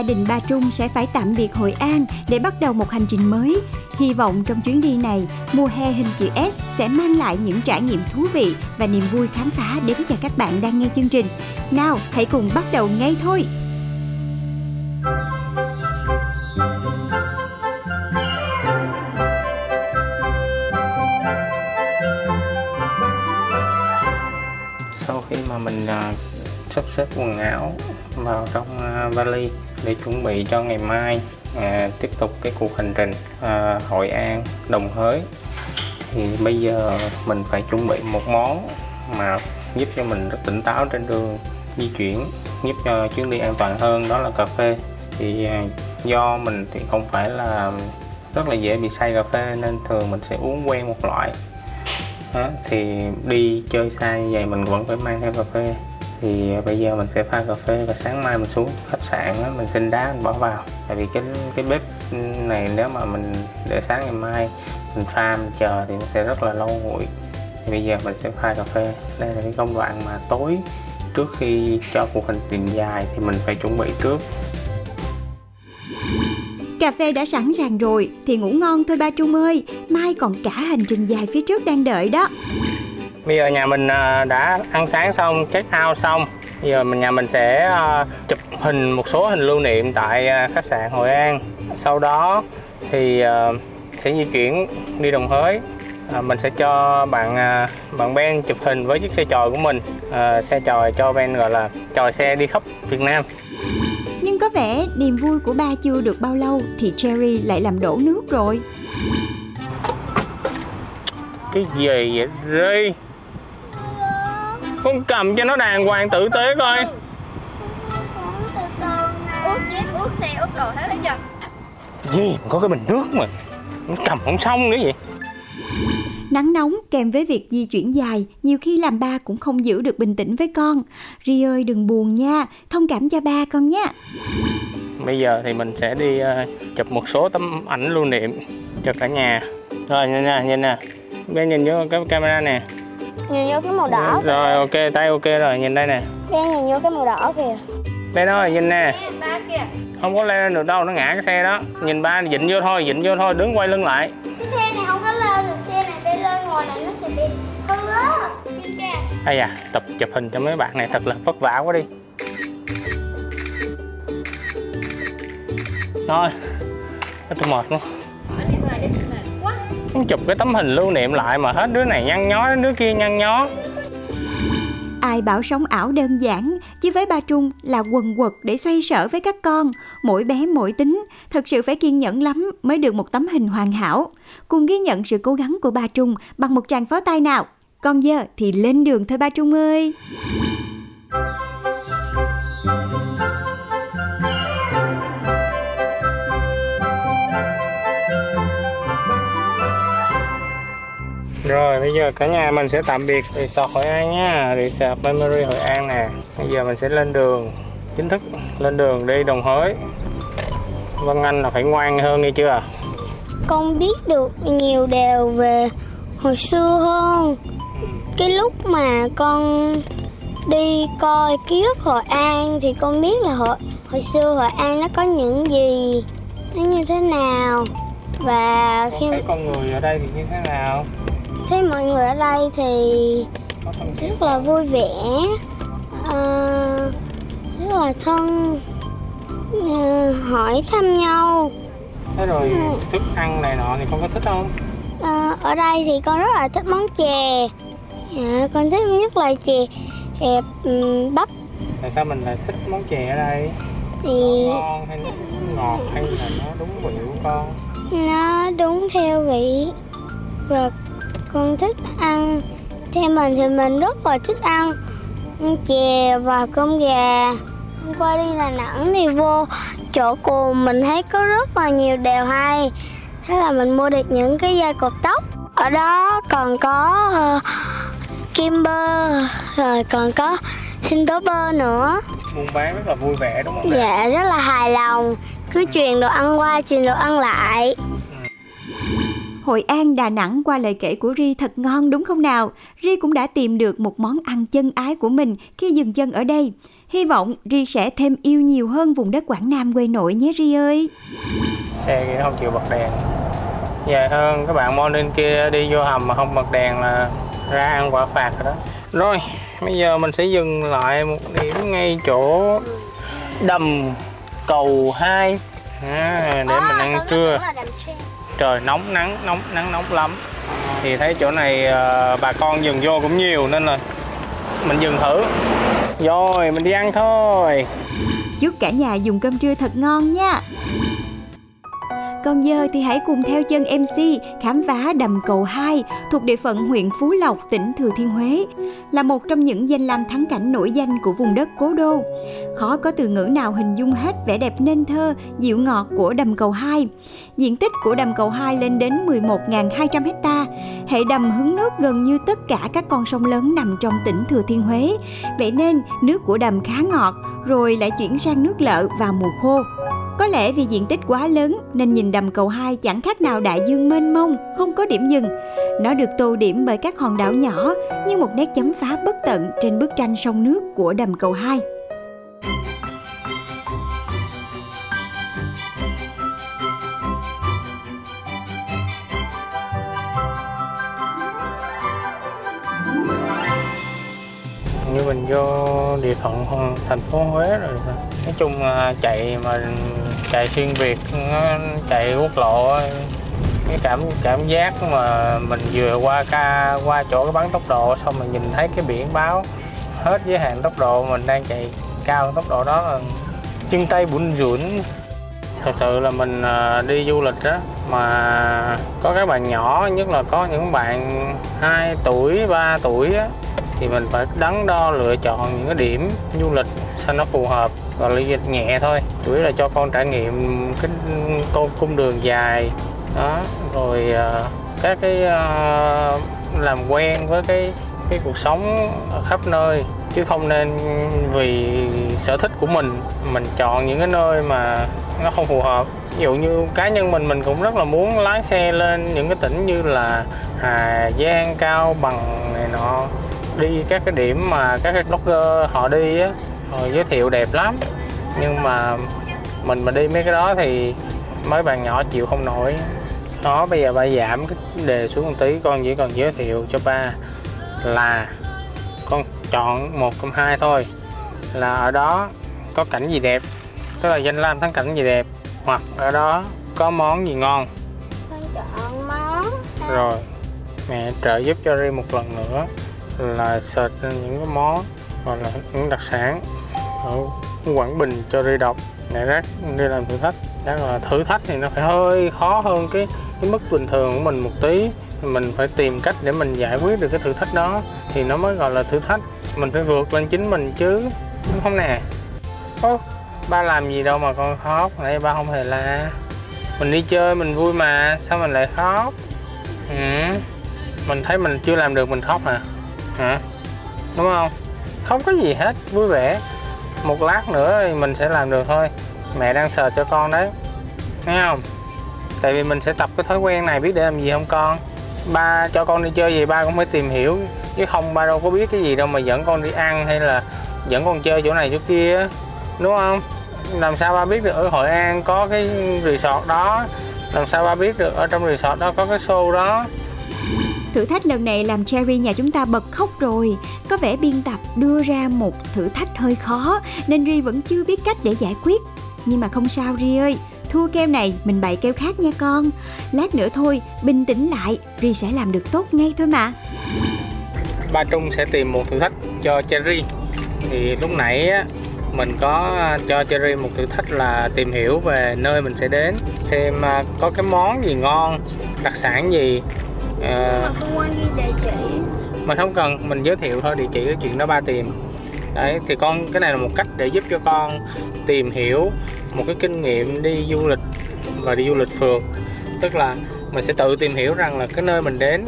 Gia đình Ba Trung sẽ phải tạm biệt Hội An để bắt đầu một hành trình mới. Hy vọng trong chuyến đi này, mùa hè hình chữ S sẽ mang lại những trải nghiệm thú vị và niềm vui khám phá đến cho các bạn đang nghe chương trình. Nào, hãy cùng bắt đầu ngay thôi! sau khi mà mình à, sắp xếp quần áo vào trong à, vali để chuẩn bị cho ngày mai à, tiếp tục cái cuộc hành trình à, Hội An Đồng Hới. Thì bây giờ mình phải chuẩn bị một món mà giúp cho mình rất tỉnh táo trên đường di chuyển giúp cho chuyến đi an toàn hơn đó là cà phê. Thì à, do mình thì không phải là rất là dễ bị say cà phê nên thường mình sẽ uống quen một loại. Đó, thì đi chơi xa như vậy mình vẫn phải mang theo cà phê thì à, bây giờ mình sẽ pha cà phê và sáng mai mình xuống khách sạn đó mình xin đá mình bỏ vào. Tại vì cái cái bếp này nếu mà mình để sáng ngày mai mình pha mình chờ thì nó sẽ rất là lâu nguội. Thì bây giờ mình sẽ pha cà phê. Đây là cái công đoạn mà tối trước khi cho cuộc hành trình dài thì mình phải chuẩn bị trước. Cà phê đã sẵn sàng rồi thì ngủ ngon thôi Ba Trung ơi, mai còn cả hành trình dài phía trước đang đợi đó. Bây giờ nhà mình à, đã ăn sáng xong, check out xong. Bây giờ mình nhà mình sẽ à, chụp hình một số hình lưu niệm tại à, khách sạn Hội An. Sau đó thì sẽ di chuyển đi Đồng Hới. À, mình sẽ cho bạn à, bạn Ben chụp hình với chiếc xe chòi của mình. À, xe chòi cho Ben gọi là chòi xe đi khắp Việt Nam. Nhưng có vẻ niềm vui của ba chưa được bao lâu thì Cherry lại làm đổ nước rồi. Cái gì vậy Ri? Con cầm cho nó đàng hoàng tử tế coi. ướt dép ướt xe ướt đồ hết đấy giờ Gì có cái bình nước mà nó cầm không xong nữa vậy. Nắng nóng kèm với việc di chuyển dài, nhiều khi làm ba cũng không giữ được bình tĩnh với con. Ri ơi đừng buồn nha, thông cảm cho ba con nha. Bây giờ thì mình sẽ đi ờ, chụp một số tấm ảnh lưu niệm cho cả nhà. Rồi nhìn nè, nhìn nè. Bé nhìn vô cái camera nè. Nhìn vô cái màu đỏ Rồi ok, tay ok rồi, nhìn đây nè. đang nhìn vô cái màu đỏ kìa Bé ơi, nhìn nè. ba kìa Không có leo lên được đâu, nó ngã cái xe đó. Nhìn ba dịnh vô thôi, dịnh vô thôi, đứng quay lưng lại. cái xe này không có lên được xe này bay lên ngồi này nó sẽ bị hư á Nhìn kìa Ây da, tập chụp hình cho mấy bạn này thật là vất vả quá đi. Thôi, tôi mệt quá chụp cái tấm hình lưu niệm lại mà hết đứa này nhăn nhó, đứa kia nhăn nhó. Ai bảo sống ảo đơn giản, chứ với ba Trung là quần quật để xoay sở với các con. Mỗi bé mỗi tính, thật sự phải kiên nhẫn lắm mới được một tấm hình hoàn hảo. Cùng ghi nhận sự cố gắng của ba Trung bằng một tràng pháo tay nào. Còn giờ thì lên đường thôi ba Trung ơi. Rồi bây giờ cả nhà mình sẽ tạm biệt Resort Hội An nha. Resort Memory Hội An nè. Bây giờ mình sẽ lên đường. Chính thức lên đường đi Đồng Hới. Vân Anh là phải ngoan hơn nghe chưa? Con biết được nhiều điều về hồi xưa hơn. Cái lúc mà con đi coi ký ức hội an thì con biết là hồi, hồi xưa hội an nó có những gì nó như thế nào. Và khi Thấy con người ở đây thì như thế nào thấy mọi người ở đây thì rất là vui vẻ ờ, rất là thân ờ, hỏi thăm nhau. Thế rồi thức ăn này nọ thì con có thích không? Ờ, ở đây thì con rất là thích món chè. Dạ, con thích nhất là chè hẹp ừm, bắp. Tại sao mình lại thích món chè ở đây? Thì ngon hay nó ngọt hay là nó đúng vị của con? Nó đúng theo vị và con thích ăn. Theo mình thì mình rất là thích ăn chè và cơm gà. Hôm qua đi Đà Nẵng thì vô chỗ cồn mình thấy có rất là nhiều đều hay. Thế là mình mua được những cái dây cột tóc. Ở đó còn có uh, kim bơ rồi còn có sinh tố bơ nữa. Buôn bán rất là vui vẻ đúng không dạ rất là hài lòng. Cứ truyền đồ ăn qua truyền đồ ăn lại Hội An, Đà Nẵng qua lời kể của Ri thật ngon đúng không nào? Ri cũng đã tìm được một món ăn chân ái của mình khi dừng chân ở đây. Hy vọng Ri sẽ thêm yêu nhiều hơn vùng đất Quảng Nam quê nội nhé Ri ơi. xe kia không chịu bật đèn dài hơn các bạn morning kia đi vô hầm mà không bật đèn là ra ăn quả phạt rồi đó rồi bây giờ mình sẽ dừng lại một điểm ngay chỗ đầm cầu 2 à, để mình ăn trưa trời, nóng, nắng nóng nắng, nóng lắm. Thì thấy chỗ này à, bà con dừng vô cũng nhiều nên là mình dừng thử. Rồi, mình đi ăn thôi. Chúc cả nhà dùng cơm trưa thật ngon nha. Còn giờ thì hãy cùng theo chân MC khám phá đầm cầu 2 thuộc địa phận huyện Phú Lộc, tỉnh Thừa Thiên Huế, là một trong những danh lam thắng cảnh nổi danh của vùng đất cố đô. Khó có từ ngữ nào hình dung hết vẻ đẹp nên thơ, dịu ngọt của đầm cầu 2. Diện tích của đầm cầu 2 lên đến 11.200 hecta. Hệ đầm hứng nước gần như tất cả các con sông lớn nằm trong tỉnh Thừa Thiên Huế. Vậy nên nước của đầm khá ngọt, rồi lại chuyển sang nước lợ vào mùa khô. Có lẽ vì diện tích quá lớn nên nhìn đầm cầu 2 chẳng khác nào đại dương mênh mông, không có điểm dừng. Nó được tô điểm bởi các hòn đảo nhỏ như một nét chấm phá bất tận trên bức tranh sông nước của đầm cầu 2. như mình vô địa phận thành phố Huế rồi nói chung à, chạy mà chạy xuyên Việt, nó chạy quốc lộ cái cảm cảm giác mà mình vừa qua ca, qua chỗ cái bắn tốc độ, xong mình nhìn thấy cái biển báo hết giới hạn tốc độ, mình đang chạy cao hơn tốc độ đó là chân tay bủn rủn. Thật sự là mình à, đi du lịch đó mà có các bạn nhỏ, nhất là có những bạn 2 tuổi 3 tuổi á thì mình phải đắn đo lựa chọn những cái điểm du lịch sao nó phù hợp và lý dịch nhẹ thôi. Chủ yếu là cho con trải nghiệm cái con cung đường dài, đó, rồi ờ, các cái ờ, làm quen với cái cái cuộc sống ở khắp nơi. Chứ không nên vì sở thích của mình mình chọn những cái nơi mà nó không phù hợp. Ví dụ như cá nhân mình mình cũng rất là muốn lái xe lên những cái tỉnh như là Hà Giang, Cao Bằng này nọ đi các cái điểm mà các cái blogger họ đi á họ giới thiệu đẹp lắm. Nhưng mà mình mà đi mấy cái đó thì mấy bạn nhỏ chịu không nổi. Đó bây giờ ba giảm cái đề xuống một tí con chỉ còn giới thiệu cho ba là con chọn một trong hai thôi. Là ở đó có cảnh gì đẹp tức là danh lam thắng cảnh gì đẹp hoặc ở đó có món gì ngon. Con chọn món rồi mẹ trợ giúp cho Ri một lần nữa là search những cái món hoặc là những đặc sản ở Quảng Bình cho đi đọc. Để rác đi làm thử thách. Đó là thử thách thì nó phải hơi khó hơn cái cái mức bình thường của mình một tí. Mình phải tìm cách để mình giải quyết được cái thử thách đó. Thì nó mới gọi là thử thách. Mình phải vượt lên chính mình chứ. Đúng không nè? Ô ba làm gì đâu mà con khóc. Nãy ba không hề la. Mình đi chơi mình vui mà. Sao mình lại khóc? Ừ. mình thấy mình chưa làm được mình khóc à? Hả? Đúng không? Không có gì hết, vui vẻ. Một lát nữa thì mình sẽ làm được thôi. Mẹ đang sờ cho con đấy. Thấy không? Tại vì mình sẽ tập cái thói quen này biết để làm gì không con? Ba cho con đi chơi gì ba cũng phải tìm hiểu. Chứ không, ba đâu có biết cái gì đâu mà dẫn con đi ăn hay là dẫn con chơi chỗ này chỗ kia đúng không? Làm sao ba biết được ở hội an có cái resort đó? Làm sao ba biết được ở trong resort đó có cái show đó? Thử thách lần này làm Cherry nhà chúng ta bật khóc rồi. Có vẻ biên tập đưa ra một thử thách hơi khó nên Ri vẫn chưa biết cách để giải quyết. Nhưng mà không sao Ri ơi, thua keo này mình bày keo khác nha con. Lát nữa thôi, bình tĩnh lại, Ri sẽ làm được tốt ngay thôi mà. ba Trung sẽ tìm một thử thách cho Cherry thì lúc nãy á, mình có à, cho Cherry một thử thách là tìm hiểu về nơi mình sẽ đến xem à, có cái món gì ngon đặc sản gì Ờ, mà không quên ghi địa chỉ. Mình không cần mình giới thiệu thôi địa chỉ cái chuyện đó ba tìm. Đấy thì con cái này là một cách để giúp cho con tìm hiểu một cái kinh nghiệm đi du lịch và đi du lịch phượt. Tức là mình sẽ tự tìm hiểu rằng là cái nơi mình đến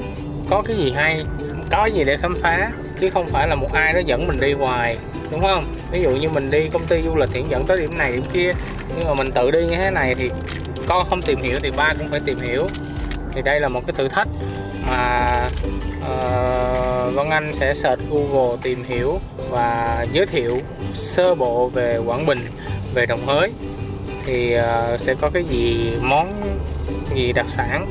có cái gì hay có gì để khám phá chứ không phải là một ai đó dẫn mình đi hoài đúng không? Ví dụ như mình đi công ty du lịch thì dẫn tới điểm này điểm kia nhưng mà mình tự đi như thế này thì con không tìm hiểu thì ba cũng phải tìm hiểu. Thì đây là một cái thử thách mà uh, Vân Anh sẽ search Google tìm hiểu và giới thiệu sơ bộ về Quảng Bình, về Đồng Hới. Thì uh, sẽ có cái gì món gì đặc sản.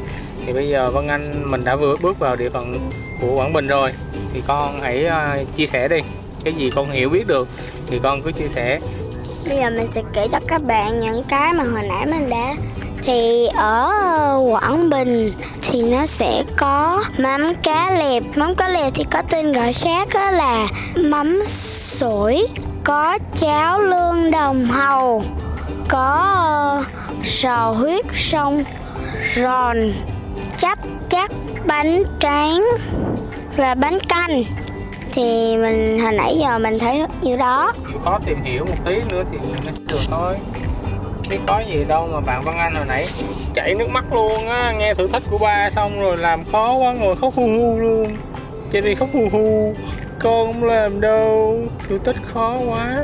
Thì bây giờ Vân Anh mình đã vừa bước vào địa phận của Quảng Bình rồi. Thì con hãy uh, chia sẻ đi. Cái gì con hiểu biết được thì con cứ chia sẻ. Bây giờ mình sẽ kể cho các bạn những cái mà hồi nãy mình đã thì ở Quảng Bình thì nó sẽ có mắm cá lẹp. Mắm cá lẹp thì có tên gọi khác đó là mắm sủi có cháo lương đồng hầu có ờ, sò huyết sông, ròn, chắp chắc, bánh tráng và bánh canh. Thì mình, hồi nãy giờ mình thấy rất nhiều đó. Có tìm hiểu một tí nữa thì nó sẽ được thôi chứ có gì đâu mà bạn Văn Anh hồi nãy chảy nước mắt luôn á, nghe thử thách của ba xong rồi làm khó quá, ngồi khóc hu hu luôn. Cho đi khóc hu hu, con không làm đâu, thử thách khó quá.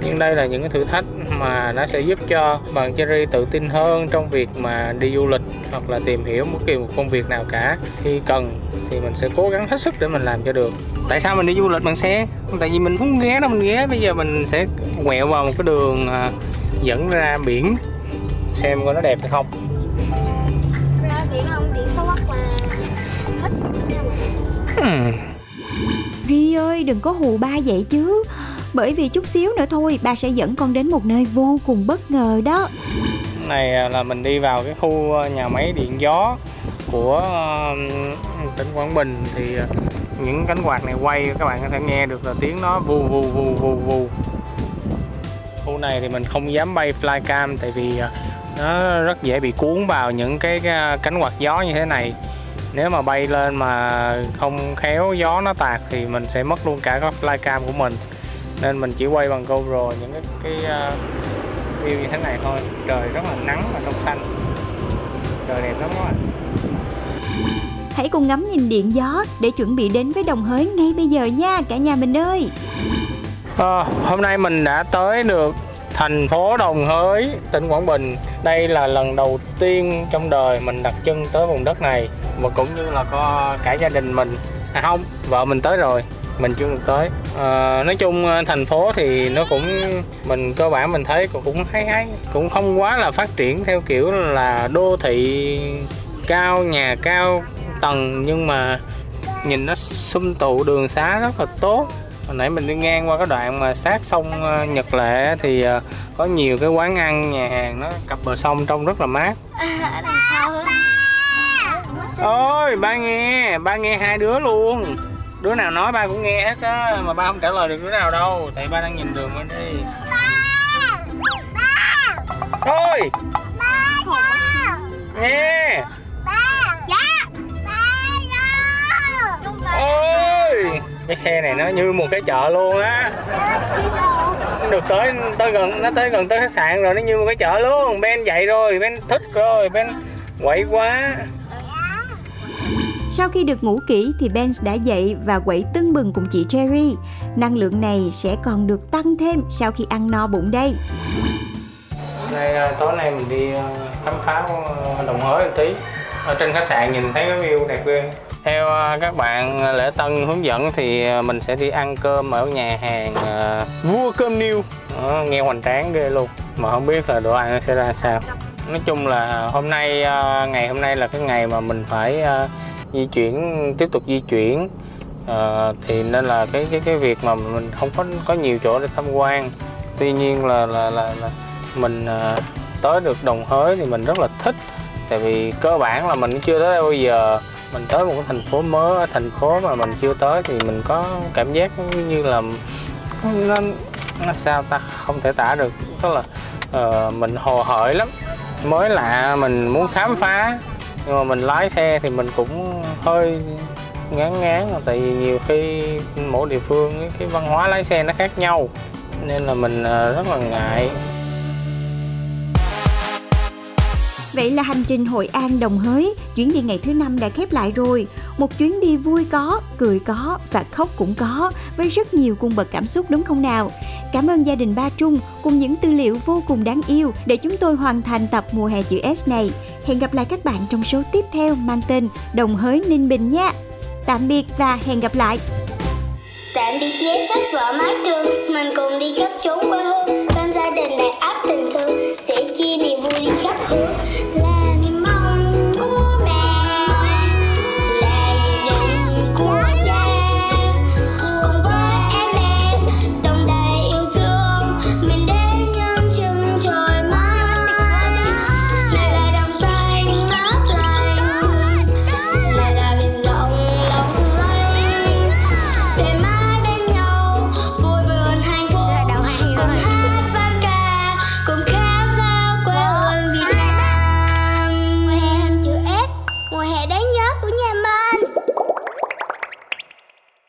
Nhưng đây là những cái thử thách mà nó sẽ giúp cho bạn Cherry tự tin hơn trong việc mà đi du lịch hoặc là tìm hiểu bất kỳ một công việc nào cả. Khi cần thì mình sẽ cố gắng hết sức để mình làm cho được. Tại sao mình đi du lịch bằng xe? Tại vì mình không ghé đâu mình ghé. Bây giờ mình sẽ quẹo vào một cái đường à, dẫn ra biển. Xem coi nó đẹp hay không. Ra biển không biển xấu quắc là hết hmm. Ri ơi đừng có hù ba vậy chứ. Bởi vì chút xíu nữa thôi ba sẽ dẫn con đến một nơi vô cùng bất ngờ đó. Này à, là mình đi vào cái khu à, nhà máy điện gió của à, tỉnh Quảng Bình thì những cánh quạt này quay các bạn có thể nghe được là tiếng nó vù vù vù vù vù khu này thì mình không dám bay flycam tại vì à, nó rất dễ bị cuốn vào những cái, cái cánh quạt gió như thế này. Nếu mà bay lên mà không khéo gió nó tạt thì mình sẽ mất luôn cả cái flycam của mình. Nên mình chỉ quay bằng GoPro những cái cái à, view như thế này thôi. Trời rất là nắng và trong xanh. Trời đẹp lắm các bạn Hãy cùng ngắm nhìn điện gió để chuẩn bị đến với đồng hới ngay bây giờ nha cả nhà mình ơi. Ờ, hôm nay mình đã tới được thành phố Đồng Hới, tỉnh Quảng Bình. Đây là lần đầu tiên trong đời mình đặt chân tới vùng đất này và cũng như là có cả gia đình mình. À không, vợ mình tới rồi, mình chưa được tới. À, nói chung à, thành phố thì nó cũng mình cơ bản mình thấy cũng hay hay, cũng không quá là phát triển theo kiểu là đô thị cao, nhà cao tầng nhưng mà nhìn nó xung tụ đường xá rất là tốt hồi nãy mình đi ngang qua cái đoạn mà sát sông ờ, Nhật Lệ thì ờ, có nhiều cái quán ăn nhà hàng nó cặp bờ sông trông rất là mát. Ở đằng sau hơn ôi ba nghe ba nghe hai đứa luôn. Đứa nào nói ba cũng nghe hết á mà ba không trả lời được đứa nào đâu tại ba đang nhìn đường bên đi ôi! Nghe cái xe này nó như một cái chợ luôn á. Được tới tới gần nó tới gần tới khách sạn rồi nó như một cái chợ luôn. Ben dậy rồi Ben thích rồi Ben quậy quá. Sau khi được ngủ kỹ thì Benz đã dậy và quậy tưng bừng cùng chị Cherry. Năng lượng này sẽ còn được tăng thêm sau khi ăn no bụng đây. Nay à, tối nay mình đi à, khám phá à, đồng hới một tí. Ở trên khách sạn nhìn thấy cái view đẹp ghê theo à, các bạn à, lễ tân hướng dẫn thì à, mình sẽ đi ăn cơm ở nhà hàng vua cơm niêu. Đó, nghe hoành tráng ghê luôn. Mà không biết là đồ ăn nó sẽ ra sao. Nói chung là hôm nay ngày hôm nay là cái ngày mà mình phải di chuyển tiếp tục di chuyển. Ờ, thì nên là cái cái cái việc mà mình không có có nhiều chỗ để tham quan. Tuy nhiên là là là, là mình à, tới được đồng hới thì mình rất là thích. Tại vì cơ bản là mình chưa tới đây bao giờ mình tới một cái thành phố mới thành phố mà mình chưa tới thì mình có cảm giác như là nó nó sao ta? Không thể tả được. Tức là uh, mình hồ hởi lắm. Mới lạ mình muốn khám phá nhưng mà mình lái xe thì mình cũng hơi ngán ngán tại vì nhiều khi mỗi địa phương cái văn hóa lái xe nó khác nhau. Nên là mình ờ, rất là ngại. Vậy là hành trình Hội An Đồng Hới, chuyến đi ngày thứ năm đã khép lại rồi. Một chuyến đi vui có, cười có và khóc cũng có, với rất nhiều cung bậc cảm xúc đúng không nào? Cảm ơn gia đình Ba Trung cùng những tư liệu vô cùng đáng yêu để chúng tôi hoàn thành tập mùa hè chữ S này. Hẹn gặp lại các bạn trong số tiếp theo mang tên Đồng Hới Ninh Bình nhé. Tạm biệt và hẹn gặp lại. Tạm biệt vé sách vở mái trường, mình cùng đi khắp chốn quê